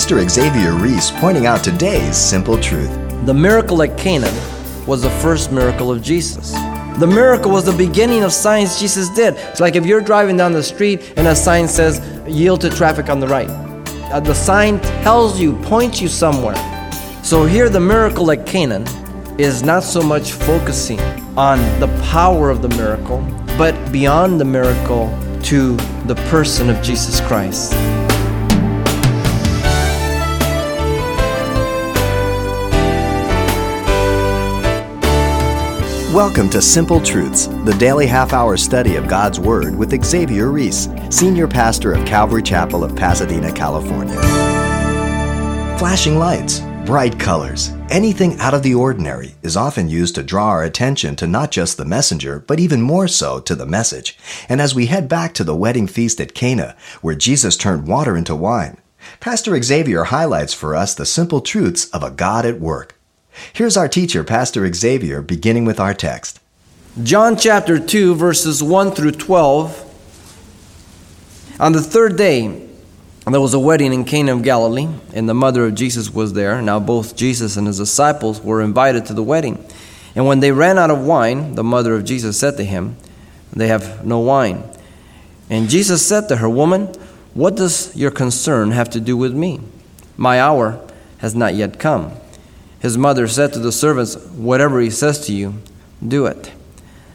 Pastor Xavier Reese pointing out today's simple truth. The miracle at Cana was the first miracle of Jesus. The miracle was the beginning of signs Jesus did. It's like if you're driving down the street and a sign says, yield to traffic on the right. Uh, the sign tells you, points you somewhere. So here, the miracle at Cana is not so much focusing on the power of the miracle, but beyond the miracle to the person of Jesus Christ. Welcome to Simple Truths, the daily half hour study of God's Word with Xavier Reese, Senior Pastor of Calvary Chapel of Pasadena, California. Flashing lights, bright colors, anything out of the ordinary is often used to draw our attention to not just the messenger, but even more so to the message. And as we head back to the wedding feast at Cana, where Jesus turned water into wine, Pastor Xavier highlights for us the simple truths of a God at work. Here's our teacher, Pastor Xavier, beginning with our text. John chapter 2, verses 1 through 12. On the third day, there was a wedding in Cana of Galilee, and the mother of Jesus was there. Now, both Jesus and his disciples were invited to the wedding. And when they ran out of wine, the mother of Jesus said to him, They have no wine. And Jesus said to her, Woman, what does your concern have to do with me? My hour has not yet come. His mother said to the servants, Whatever he says to you, do it.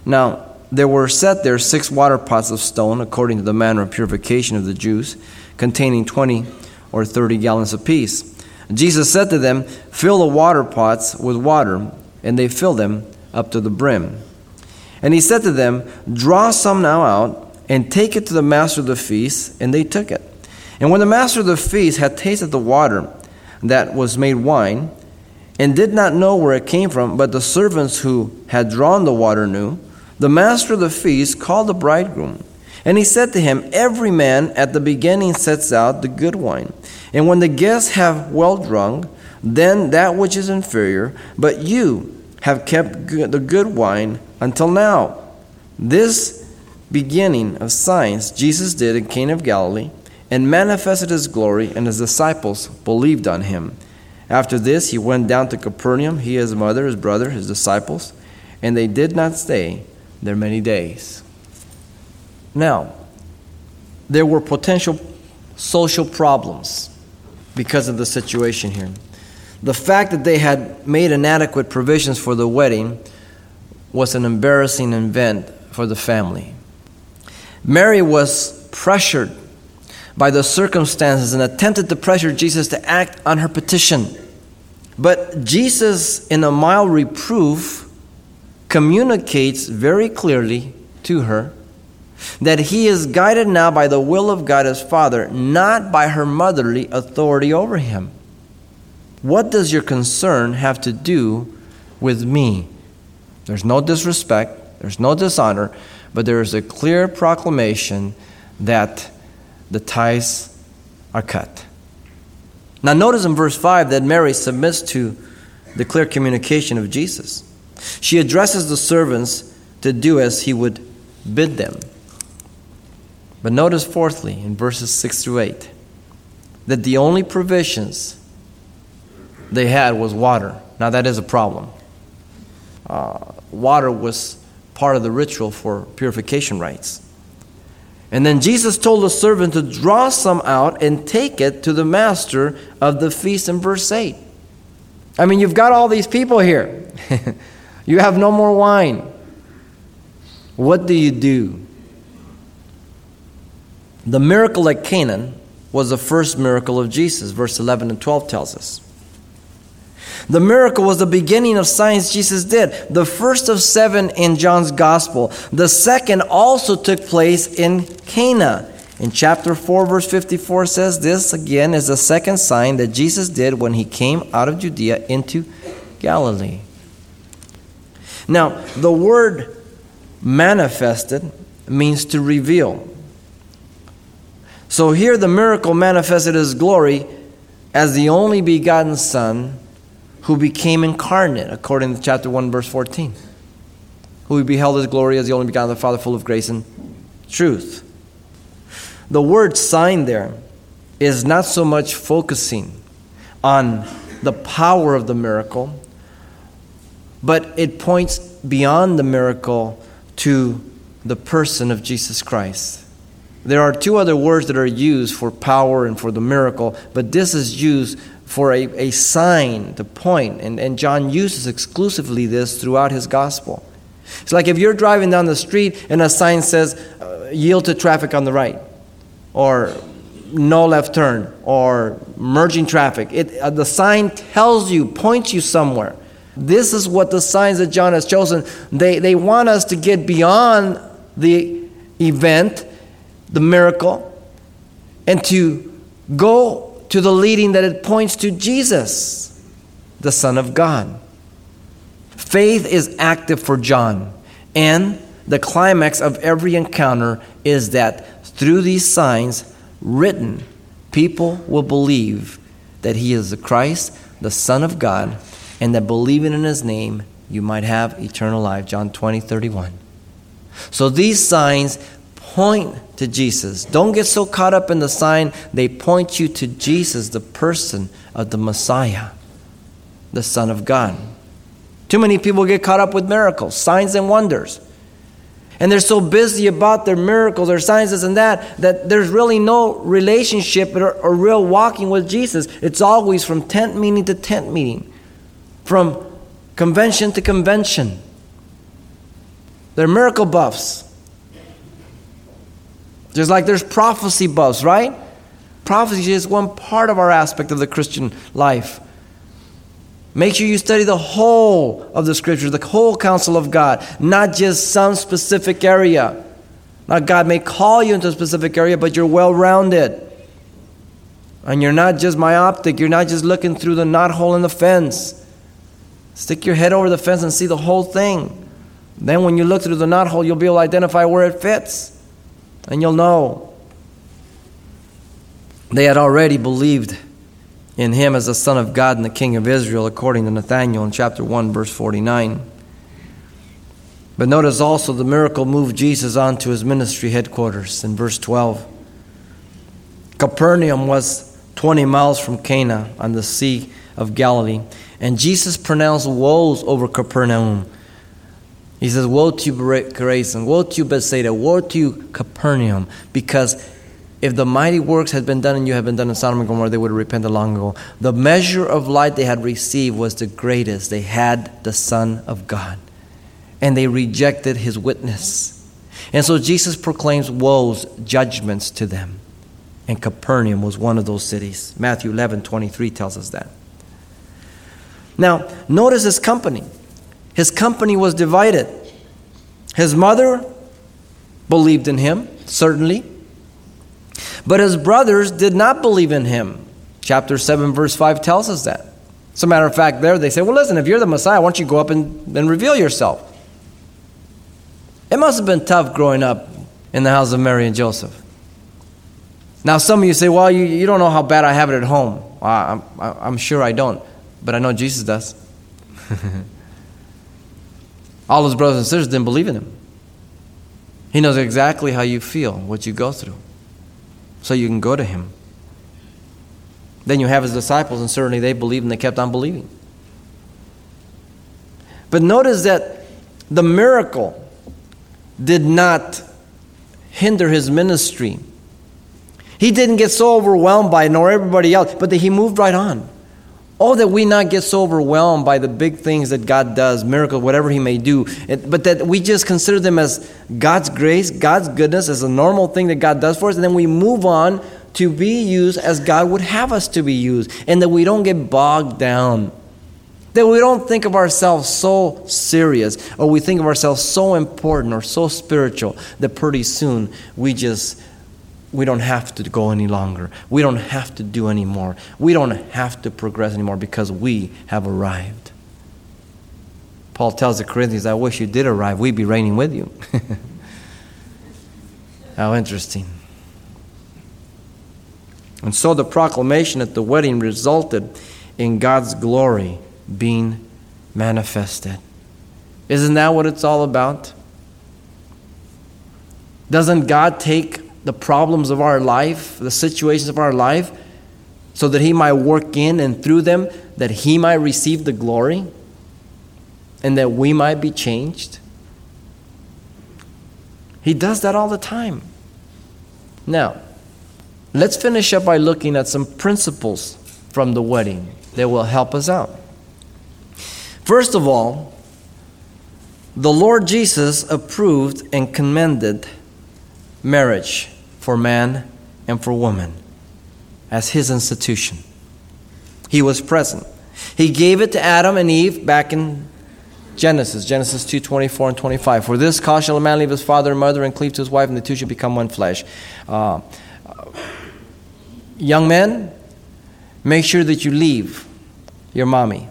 Now, there were set there six water pots of stone, according to the manner of purification of the Jews, containing twenty or thirty gallons apiece. Jesus said to them, Fill the water pots with water, and they filled them up to the brim. And he said to them, Draw some now out, and take it to the master of the feast, and they took it. And when the master of the feast had tasted the water that was made wine, and did not know where it came from, but the servants who had drawn the water knew. The master of the feast called the bridegroom, and he said to him, Every man at the beginning sets out the good wine, and when the guests have well drunk, then that which is inferior, but you have kept good, the good wine until now. This beginning of signs Jesus did in Cana of Galilee, and manifested his glory, and his disciples believed on him. After this, he went down to Capernaum, he, his mother, his brother, his disciples, and they did not stay there many days. Now, there were potential social problems because of the situation here. The fact that they had made inadequate provisions for the wedding was an embarrassing event for the family. Mary was pressured by the circumstances and attempted to pressure Jesus to act on her petition. But Jesus, in a mild reproof, communicates very clearly to her that he is guided now by the will of God as Father, not by her motherly authority over him. What does your concern have to do with me? There's no disrespect, there's no dishonor, but there is a clear proclamation that the ties are cut. Now, notice in verse 5 that Mary submits to the clear communication of Jesus. She addresses the servants to do as he would bid them. But notice, fourthly, in verses 6 through 8, that the only provisions they had was water. Now, that is a problem. Uh, water was part of the ritual for purification rites. And then Jesus told the servant to draw some out and take it to the master of the feast in verse 8. I mean, you've got all these people here. you have no more wine. What do you do? The miracle at Cana was the first miracle of Jesus, verse 11 and 12 tells us. The miracle was the beginning of signs Jesus did, the first of seven in John's gospel. The second also took place in Cana. In chapter 4, verse 54 says, This again is the second sign that Jesus did when he came out of Judea into Galilee. Now, the word manifested means to reveal. So here the miracle manifested his glory as the only begotten Son who became incarnate, according to chapter 1, verse 14. Who we beheld his glory as the only begotten of the Father, full of grace and truth. The word sign there is not so much focusing on the power of the miracle, but it points beyond the miracle to the person of Jesus Christ. There are two other words that are used for power and for the miracle, but this is used for a, a sign to point, and, and John uses exclusively this throughout his gospel. It's like if you're driving down the street and a sign says, uh, yield to traffic on the right, or no left turn, or merging traffic. It, uh, the sign tells you, points you somewhere. This is what the signs that John has chosen. They, they want us to get beyond the event the miracle and to go to the leading that it points to Jesus, the Son of God. Faith is active for John, and the climax of every encounter is that through these signs written, people will believe that he is the Christ, the Son of God, and that believing in his name, you might have eternal life. John 20, 31. So these signs point to Jesus. Don't get so caught up in the sign, they point you to Jesus, the person of the Messiah, the Son of God. Too many people get caught up with miracles, signs, and wonders. And they're so busy about their miracles, their signs, this and that, that there's really no relationship or, or real walking with Jesus. It's always from tent meeting to tent meeting, from convention to convention. They're miracle buffs. Just like there's prophecy buffs, right? Prophecy is just one part of our aspect of the Christian life. Make sure you study the whole of the scriptures, the whole counsel of God, not just some specific area. Now, God may call you into a specific area, but you're well rounded. And you're not just myopic, you're not just looking through the knot hole in the fence. Stick your head over the fence and see the whole thing. Then, when you look through the knot hole, you'll be able to identify where it fits and you'll know. They had already believed in him as the Son of God and the King of Israel, according to Nathanael in chapter 1, verse 49. But notice also the miracle moved Jesus on to his ministry headquarters in verse 12. Capernaum was 20 miles from Cana on the Sea of Galilee, and Jesus pronounced woes over Capernaum he says, Woe to you, Chorazin, woe to you, Bethsaida, woe to you, Capernaum, because if the mighty works had been done and you had been done in Sodom and Gomorrah, they would have repented long ago. The measure of light they had received was the greatest. They had the Son of God, and they rejected his witness. And so Jesus proclaims woes, judgments to them. And Capernaum was one of those cities. Matthew 11 23 tells us that. Now, notice his company his company was divided. His mother believed in him, certainly, but his brothers did not believe in him. Chapter 7, verse 5 tells us that. As a matter of fact, there they say, Well, listen, if you're the Messiah, why don't you go up and, and reveal yourself? It must have been tough growing up in the house of Mary and Joseph. Now, some of you say, Well, you, you don't know how bad I have it at home. Well, I'm, I'm sure I don't, but I know Jesus does. All his brothers and sisters didn't believe in him. He knows exactly how you feel, what you go through, so you can go to him. Then you have his disciples, and certainly they believed and they kept on believing. But notice that the miracle did not hinder his ministry. He didn't get so overwhelmed by it, nor everybody else, but he moved right on. Oh, that we not get so overwhelmed by the big things that God does, miracles, whatever He may do, but that we just consider them as God's grace, God's goodness, as a normal thing that God does for us, and then we move on to be used as God would have us to be used, and that we don't get bogged down. That we don't think of ourselves so serious, or we think of ourselves so important or so spiritual that pretty soon we just we don't have to go any longer. We don't have to do anymore. We don't have to progress anymore because we have arrived. Paul tells the Corinthians, I wish you did arrive. We'd be reigning with you. How interesting. And so the proclamation at the wedding resulted in God's glory being manifested. Isn't that what it's all about? Doesn't God take the problems of our life, the situations of our life, so that He might work in and through them, that He might receive the glory, and that we might be changed? He does that all the time. Now, let's finish up by looking at some principles from the wedding that will help us out. First of all, the Lord Jesus approved and commended marriage for man and for woman as his institution. He was present. He gave it to Adam and Eve back in Genesis, Genesis 2 24 and 25. For this cause shall a man leave his father and mother and cleave to his wife, and the two shall become one flesh. Uh, young men, make sure that you leave your mommy.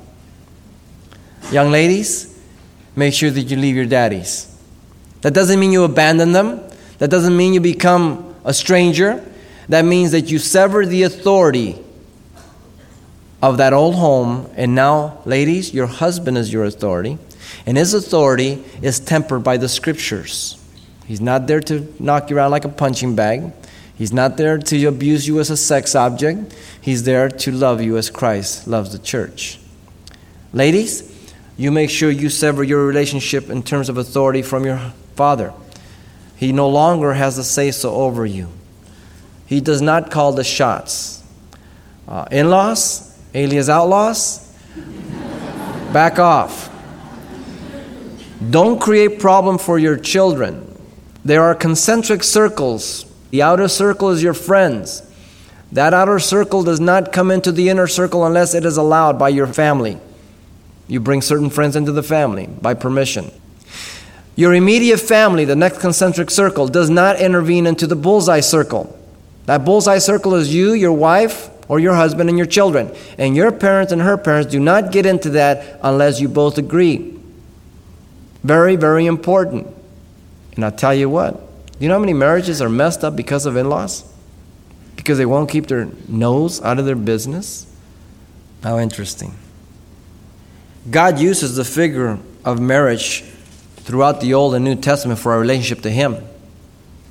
Young ladies, make sure that you leave your daddies. That doesn't mean you abandon them. That doesn't mean you become a stranger. That means that you sever the authority of that old home. And now, ladies, your husband is your authority. And his authority is tempered by the scriptures. He's not there to knock you around like a punching bag. He's not there to abuse you as a sex object. He's there to love you as Christ loves the church. Ladies, you make sure you sever your relationship in terms of authority from your father. He no longer has a say so over you. He does not call the shots. Uh, in laws, alias outlaws, back off. Don't create problem for your children. There are concentric circles. The outer circle is your friends. That outer circle does not come into the inner circle unless it is allowed by your family. You bring certain friends into the family by permission. Your immediate family, the next concentric circle, does not intervene into the bullseye circle. That bullseye circle is you, your wife, or your husband and your children. And your parents and her parents do not get into that unless you both agree. Very, very important. And I'll tell you what, you know how many marriages are messed up because of in laws? Because they won't keep their nose out of their business? How interesting. God uses the figure of marriage throughout the Old and New Testament for our relationship to Him.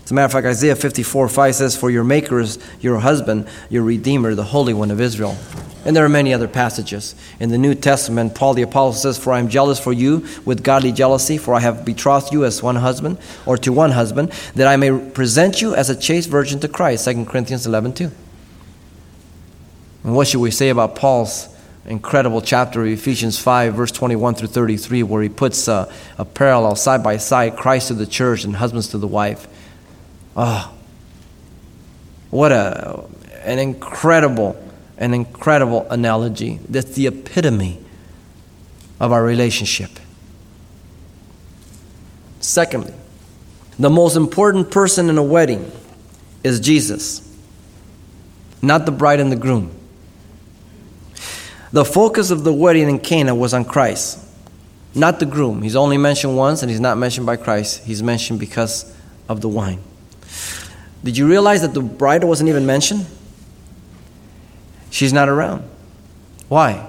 As a matter of fact, Isaiah 54 5 says, For your Maker is your husband, your Redeemer, the Holy One of Israel. And there are many other passages. In the New Testament, Paul the Apostle says, For I am jealous for you with godly jealousy, for I have betrothed you as one husband, or to one husband, that I may present you as a chaste virgin to Christ. 2 Corinthians 11 2. And what should we say about Paul's incredible chapter of Ephesians 5, verse 21 through 33, where he puts a, a parallel side by side Christ to the church and husbands to the wife. Oh, what a, an incredible, an incredible analogy. That's the epitome of our relationship. Secondly, the most important person in a wedding is Jesus, not the bride and the groom. The focus of the wedding in Cana was on Christ, not the groom. He's only mentioned once, and he's not mentioned by Christ. He's mentioned because of the wine. Did you realize that the bride wasn't even mentioned? She's not around. Why?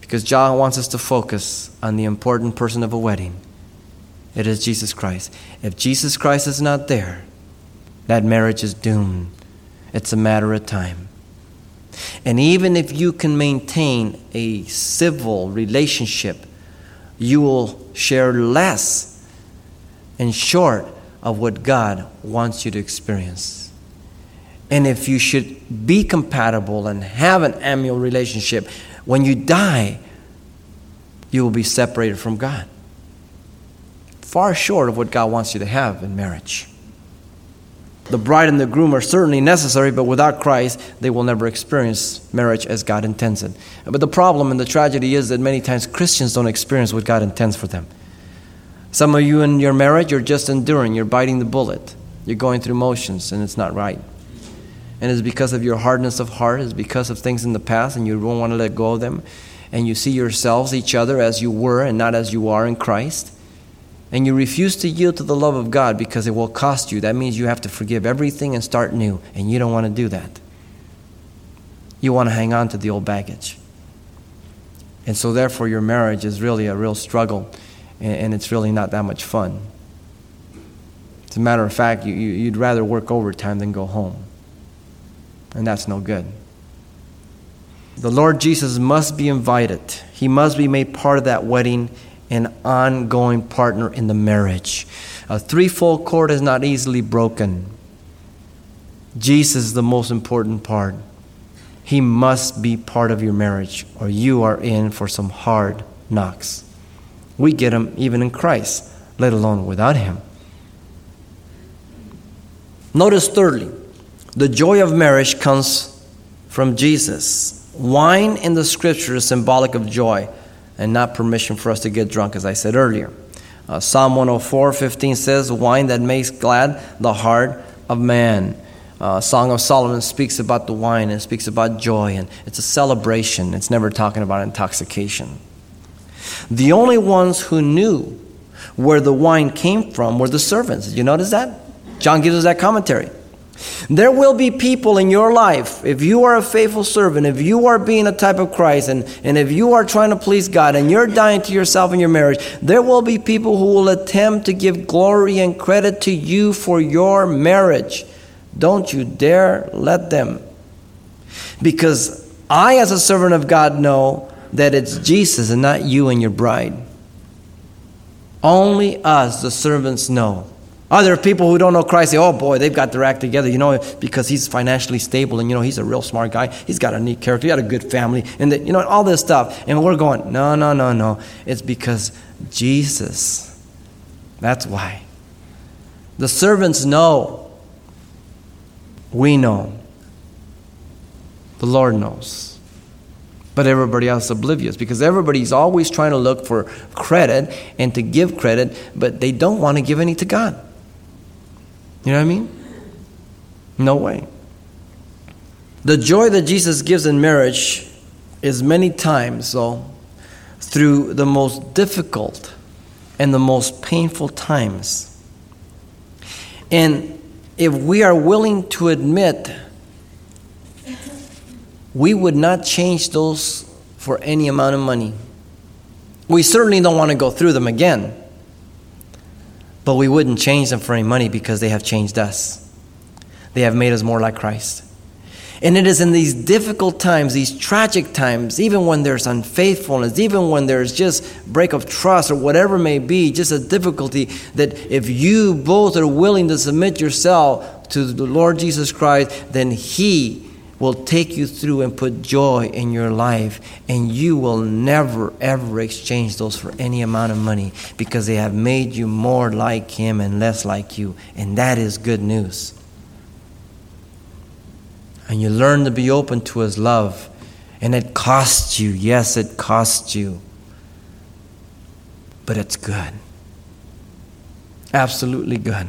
Because John wants us to focus on the important person of a wedding. It is Jesus Christ. If Jesus Christ is not there, that marriage is doomed. It's a matter of time. And even if you can maintain a civil relationship, you will share less and short of what God wants you to experience. And if you should be compatible and have an amiable relationship, when you die, you will be separated from God. Far short of what God wants you to have in marriage. The bride and the groom are certainly necessary, but without Christ, they will never experience marriage as God intends it. But the problem and the tragedy is that many times Christians don't experience what God intends for them. Some of you in your marriage, you're just enduring, you're biting the bullet, you're going through motions, and it's not right. And it's because of your hardness of heart, it's because of things in the past, and you don't want to let go of them. And you see yourselves, each other, as you were and not as you are in Christ and you refuse to yield to the love of God because it will cost you, that means you have to forgive everything and start new. And you don't want to do that. You want to hang on to the old baggage. And so, therefore, your marriage is really a real struggle, and it's really not that much fun. As a matter of fact, you, you, you'd rather work overtime than go home. And that's no good. The Lord Jesus must be invited, He must be made part of that wedding an ongoing partner in the marriage. A threefold cord is not easily broken. Jesus is the most important part. He must be part of your marriage, or you are in for some hard knocks. We get them even in Christ, let alone without Him. Notice, thirdly, the joy of marriage comes from Jesus. Wine in the scripture is symbolic of joy and not permission for us to get drunk, as I said earlier. Uh, Psalm 104 15 says, Wine that makes glad the heart of man. Uh, Song of Solomon speaks about the wine and speaks about joy, and it's a celebration. It's never talking about intoxication. The only ones who knew where the wine came from were the servants. Did you notice that? John gives us that commentary. There will be people in your life, if you are a faithful servant, if you are being a type of Christ, and, and if you are trying to please God and you're dying to yourself in your marriage, there will be people who will attempt to give glory and credit to you for your marriage. Don't you dare let them. Because I, as a servant of God, know that it's Jesus and not you and your bride. Only us, the servants, know other people who don't know Christ say, oh boy, they've got their act together, you know, because he's financially stable and, you know, he's a real smart guy. He's got a neat character. He got a good family and, the, you know, all this stuff. And we're going, no, no, no, no. It's because Jesus. That's why. The servants know. We know. The Lord knows. But everybody else is oblivious because everybody's always trying to look for credit and to give credit, but they don't want to give any to God. You know what I mean? No way. The joy that Jesus gives in marriage is many times, so through the most difficult and the most painful times. And if we are willing to admit, we would not change those for any amount of money. We certainly don't want to go through them again. But we wouldn't change them for any money because they have changed us. They have made us more like Christ. And it is in these difficult times, these tragic times, even when there's unfaithfulness, even when there's just break of trust or whatever may be, just a difficulty, that if you both are willing to submit yourself to the Lord Jesus Christ, then He will take you through and put joy in your life, and you will never, ever exchange those for any amount of money because they have made you more like Him and less like you. And that is good news. And you learn to be open to His love. And it costs you. Yes, it costs you. But it's good. Absolutely good.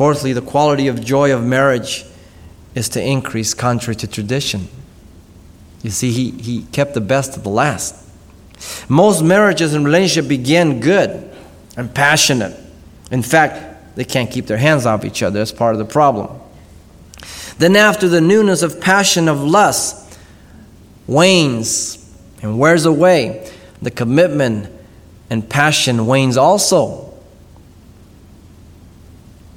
Fourthly, the quality of joy of marriage is to increase contrary to tradition. You see, he, he kept the best of the last. Most marriages and relationships begin good and passionate. In fact, they can't keep their hands off each other. That's part of the problem. Then, after the newness of passion of lust wanes and wears away, the commitment and passion wanes also.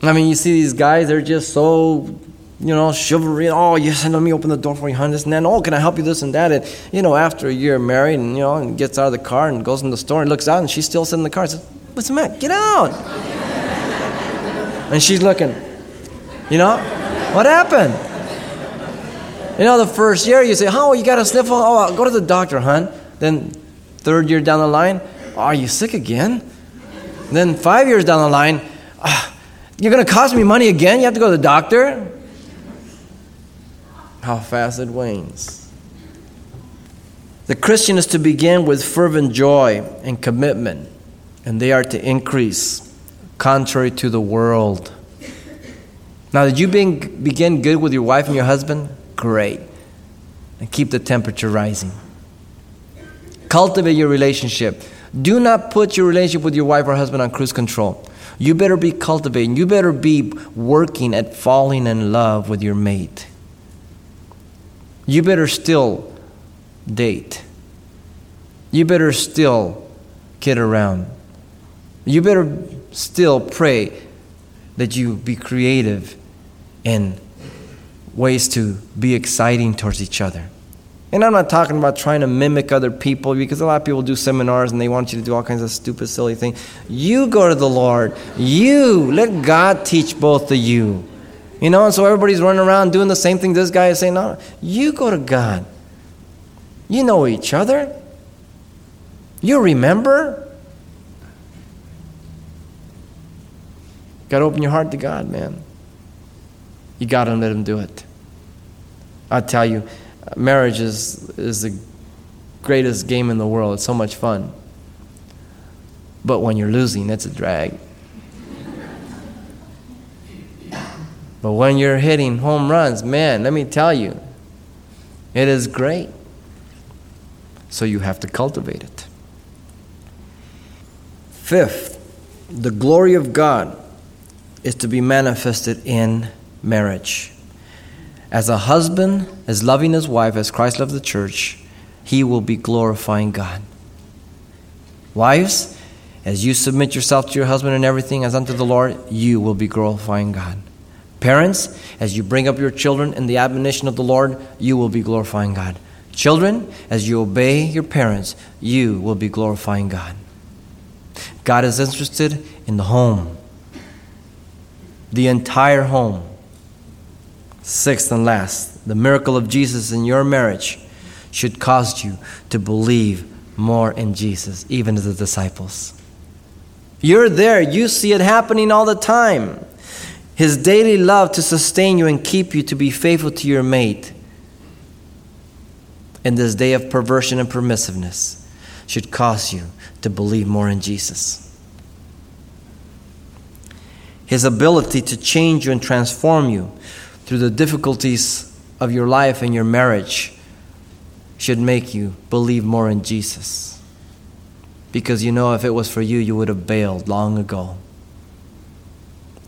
I mean, you see these guys, they're just so, you know, chivalry. Oh, yes, let me open the door for you, hon, this and that. Oh, can I help you, this and that? And, you know, after a year married, and, you know, and gets out of the car and goes in the store and looks out, and she's still sitting in the car and says, What's the matter? Get out. and she's looking, you know, what happened? You know, the first year you say, Oh, you got a sniffle? Oh, go to the doctor, hon. Then, third year down the line, oh, Are you sick again? then, five years down the line, ah, you're going to cost me money again? You have to go to the doctor? How fast it wanes. The Christian is to begin with fervent joy and commitment, and they are to increase, contrary to the world. Now, did you begin good with your wife and your husband? Great. And keep the temperature rising. Cultivate your relationship. Do not put your relationship with your wife or husband on cruise control. You better be cultivating, you better be working at falling in love with your mate. You better still date. You better still get around. You better still pray that you be creative in ways to be exciting towards each other. And I'm not talking about trying to mimic other people because a lot of people do seminars and they want you to do all kinds of stupid, silly things. You go to the Lord. You let God teach both of you. You know, and so everybody's running around doing the same thing this guy is saying. No, you go to God. You know each other. You remember. Got to open your heart to God, man. You got to let Him do it. I tell you, marriage is, is the greatest game in the world. It's so much fun. But when you're losing, it's a drag. but when you're hitting home runs, man, let me tell you, it is great. So you have to cultivate it. Fifth, the glory of God is to be manifested in marriage. As a husband is loving his wife as Christ loved the church, he will be glorifying God. Wives, as you submit yourself to your husband in everything as unto the Lord, you will be glorifying God. Parents, as you bring up your children in the admonition of the Lord, you will be glorifying God. Children, as you obey your parents, you will be glorifying God. God is interested in the home, the entire home. Sixth and last, the miracle of Jesus in your marriage should cause you to believe more in Jesus, even as the disciples. You're there, you see it happening all the time. His daily love to sustain you and keep you to be faithful to your mate in this day of perversion and permissiveness should cause you to believe more in Jesus. His ability to change you and transform you through the difficulties of your life and your marriage should make you believe more in Jesus. Because you know, if it was for you, you would have bailed long ago.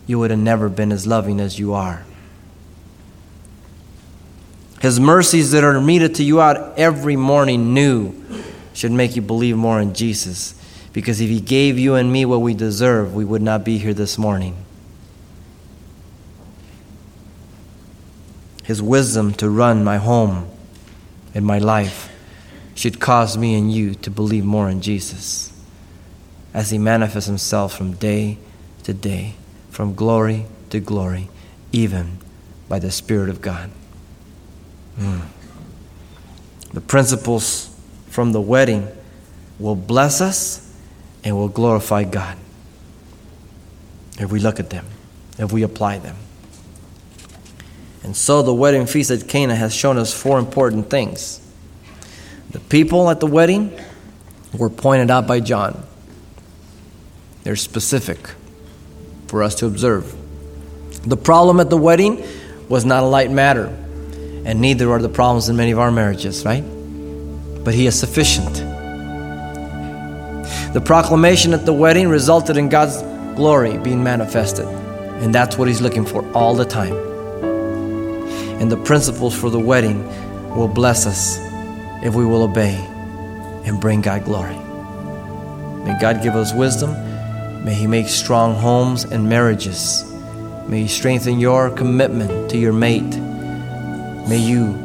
You would have never been as loving as you are. His mercies that are meted to you out every morning new should make you believe more in Jesus. Because if He gave you and me what we deserve, we would not be here this morning. His wisdom to run my home and my life should cause me and you to believe more in Jesus as He manifests Himself from day to day, from glory to glory, even by the Spirit of God. Mm. The principles from the wedding will bless us and will glorify God if we look at them, if we apply them. And so the wedding feast at Cana has shown us four important things. The people at the wedding were pointed out by John. They're specific for us to observe. The problem at the wedding was not a light matter, and neither are the problems in many of our marriages, right? But He is sufficient. The proclamation at the wedding resulted in God's glory being manifested, and that's what He's looking for all the time and the principles for the wedding will bless us if we will obey and bring God glory. May God give us wisdom. May He make strong homes and marriages. May He strengthen your commitment to your mate. May you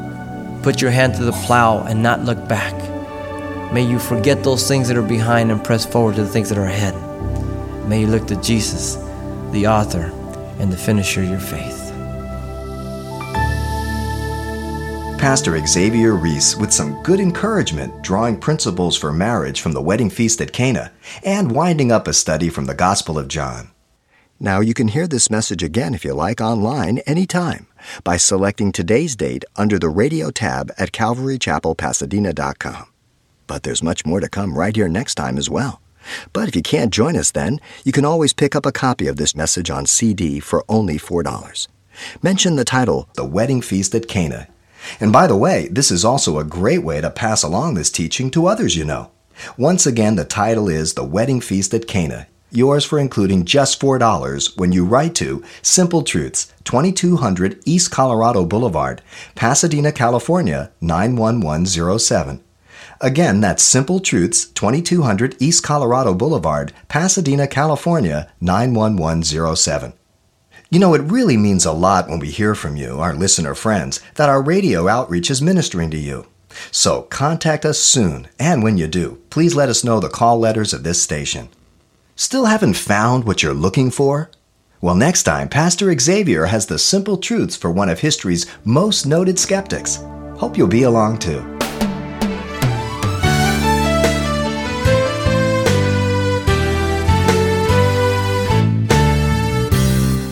put your hand to the plow and not look back. May you forget those things that are behind and press forward to the things that are ahead. May you look to Jesus, the author and the finisher of your faith. Pastor Xavier Reese with some good encouragement drawing principles for marriage from the wedding feast at Cana and winding up a study from the Gospel of John. Now you can hear this message again if you like online anytime by selecting today's date under the radio tab at calvarychapelpasadena.com. But there's much more to come right here next time as well. But if you can't join us then, you can always pick up a copy of this message on CD for only $4. Mention the title, The Wedding Feast at Cana and by the way, this is also a great way to pass along this teaching to others you know. Once again, the title is The Wedding Feast at Cana, yours for including just $4 when you write to Simple Truths, 2200 East Colorado Boulevard, Pasadena, California, 91107. Again, that's Simple Truths, 2200 East Colorado Boulevard, Pasadena, California, 91107. You know, it really means a lot when we hear from you, our listener friends, that our radio outreach is ministering to you. So contact us soon, and when you do, please let us know the call letters of this station. Still haven't found what you're looking for? Well, next time, Pastor Xavier has the simple truths for one of history's most noted skeptics. Hope you'll be along too.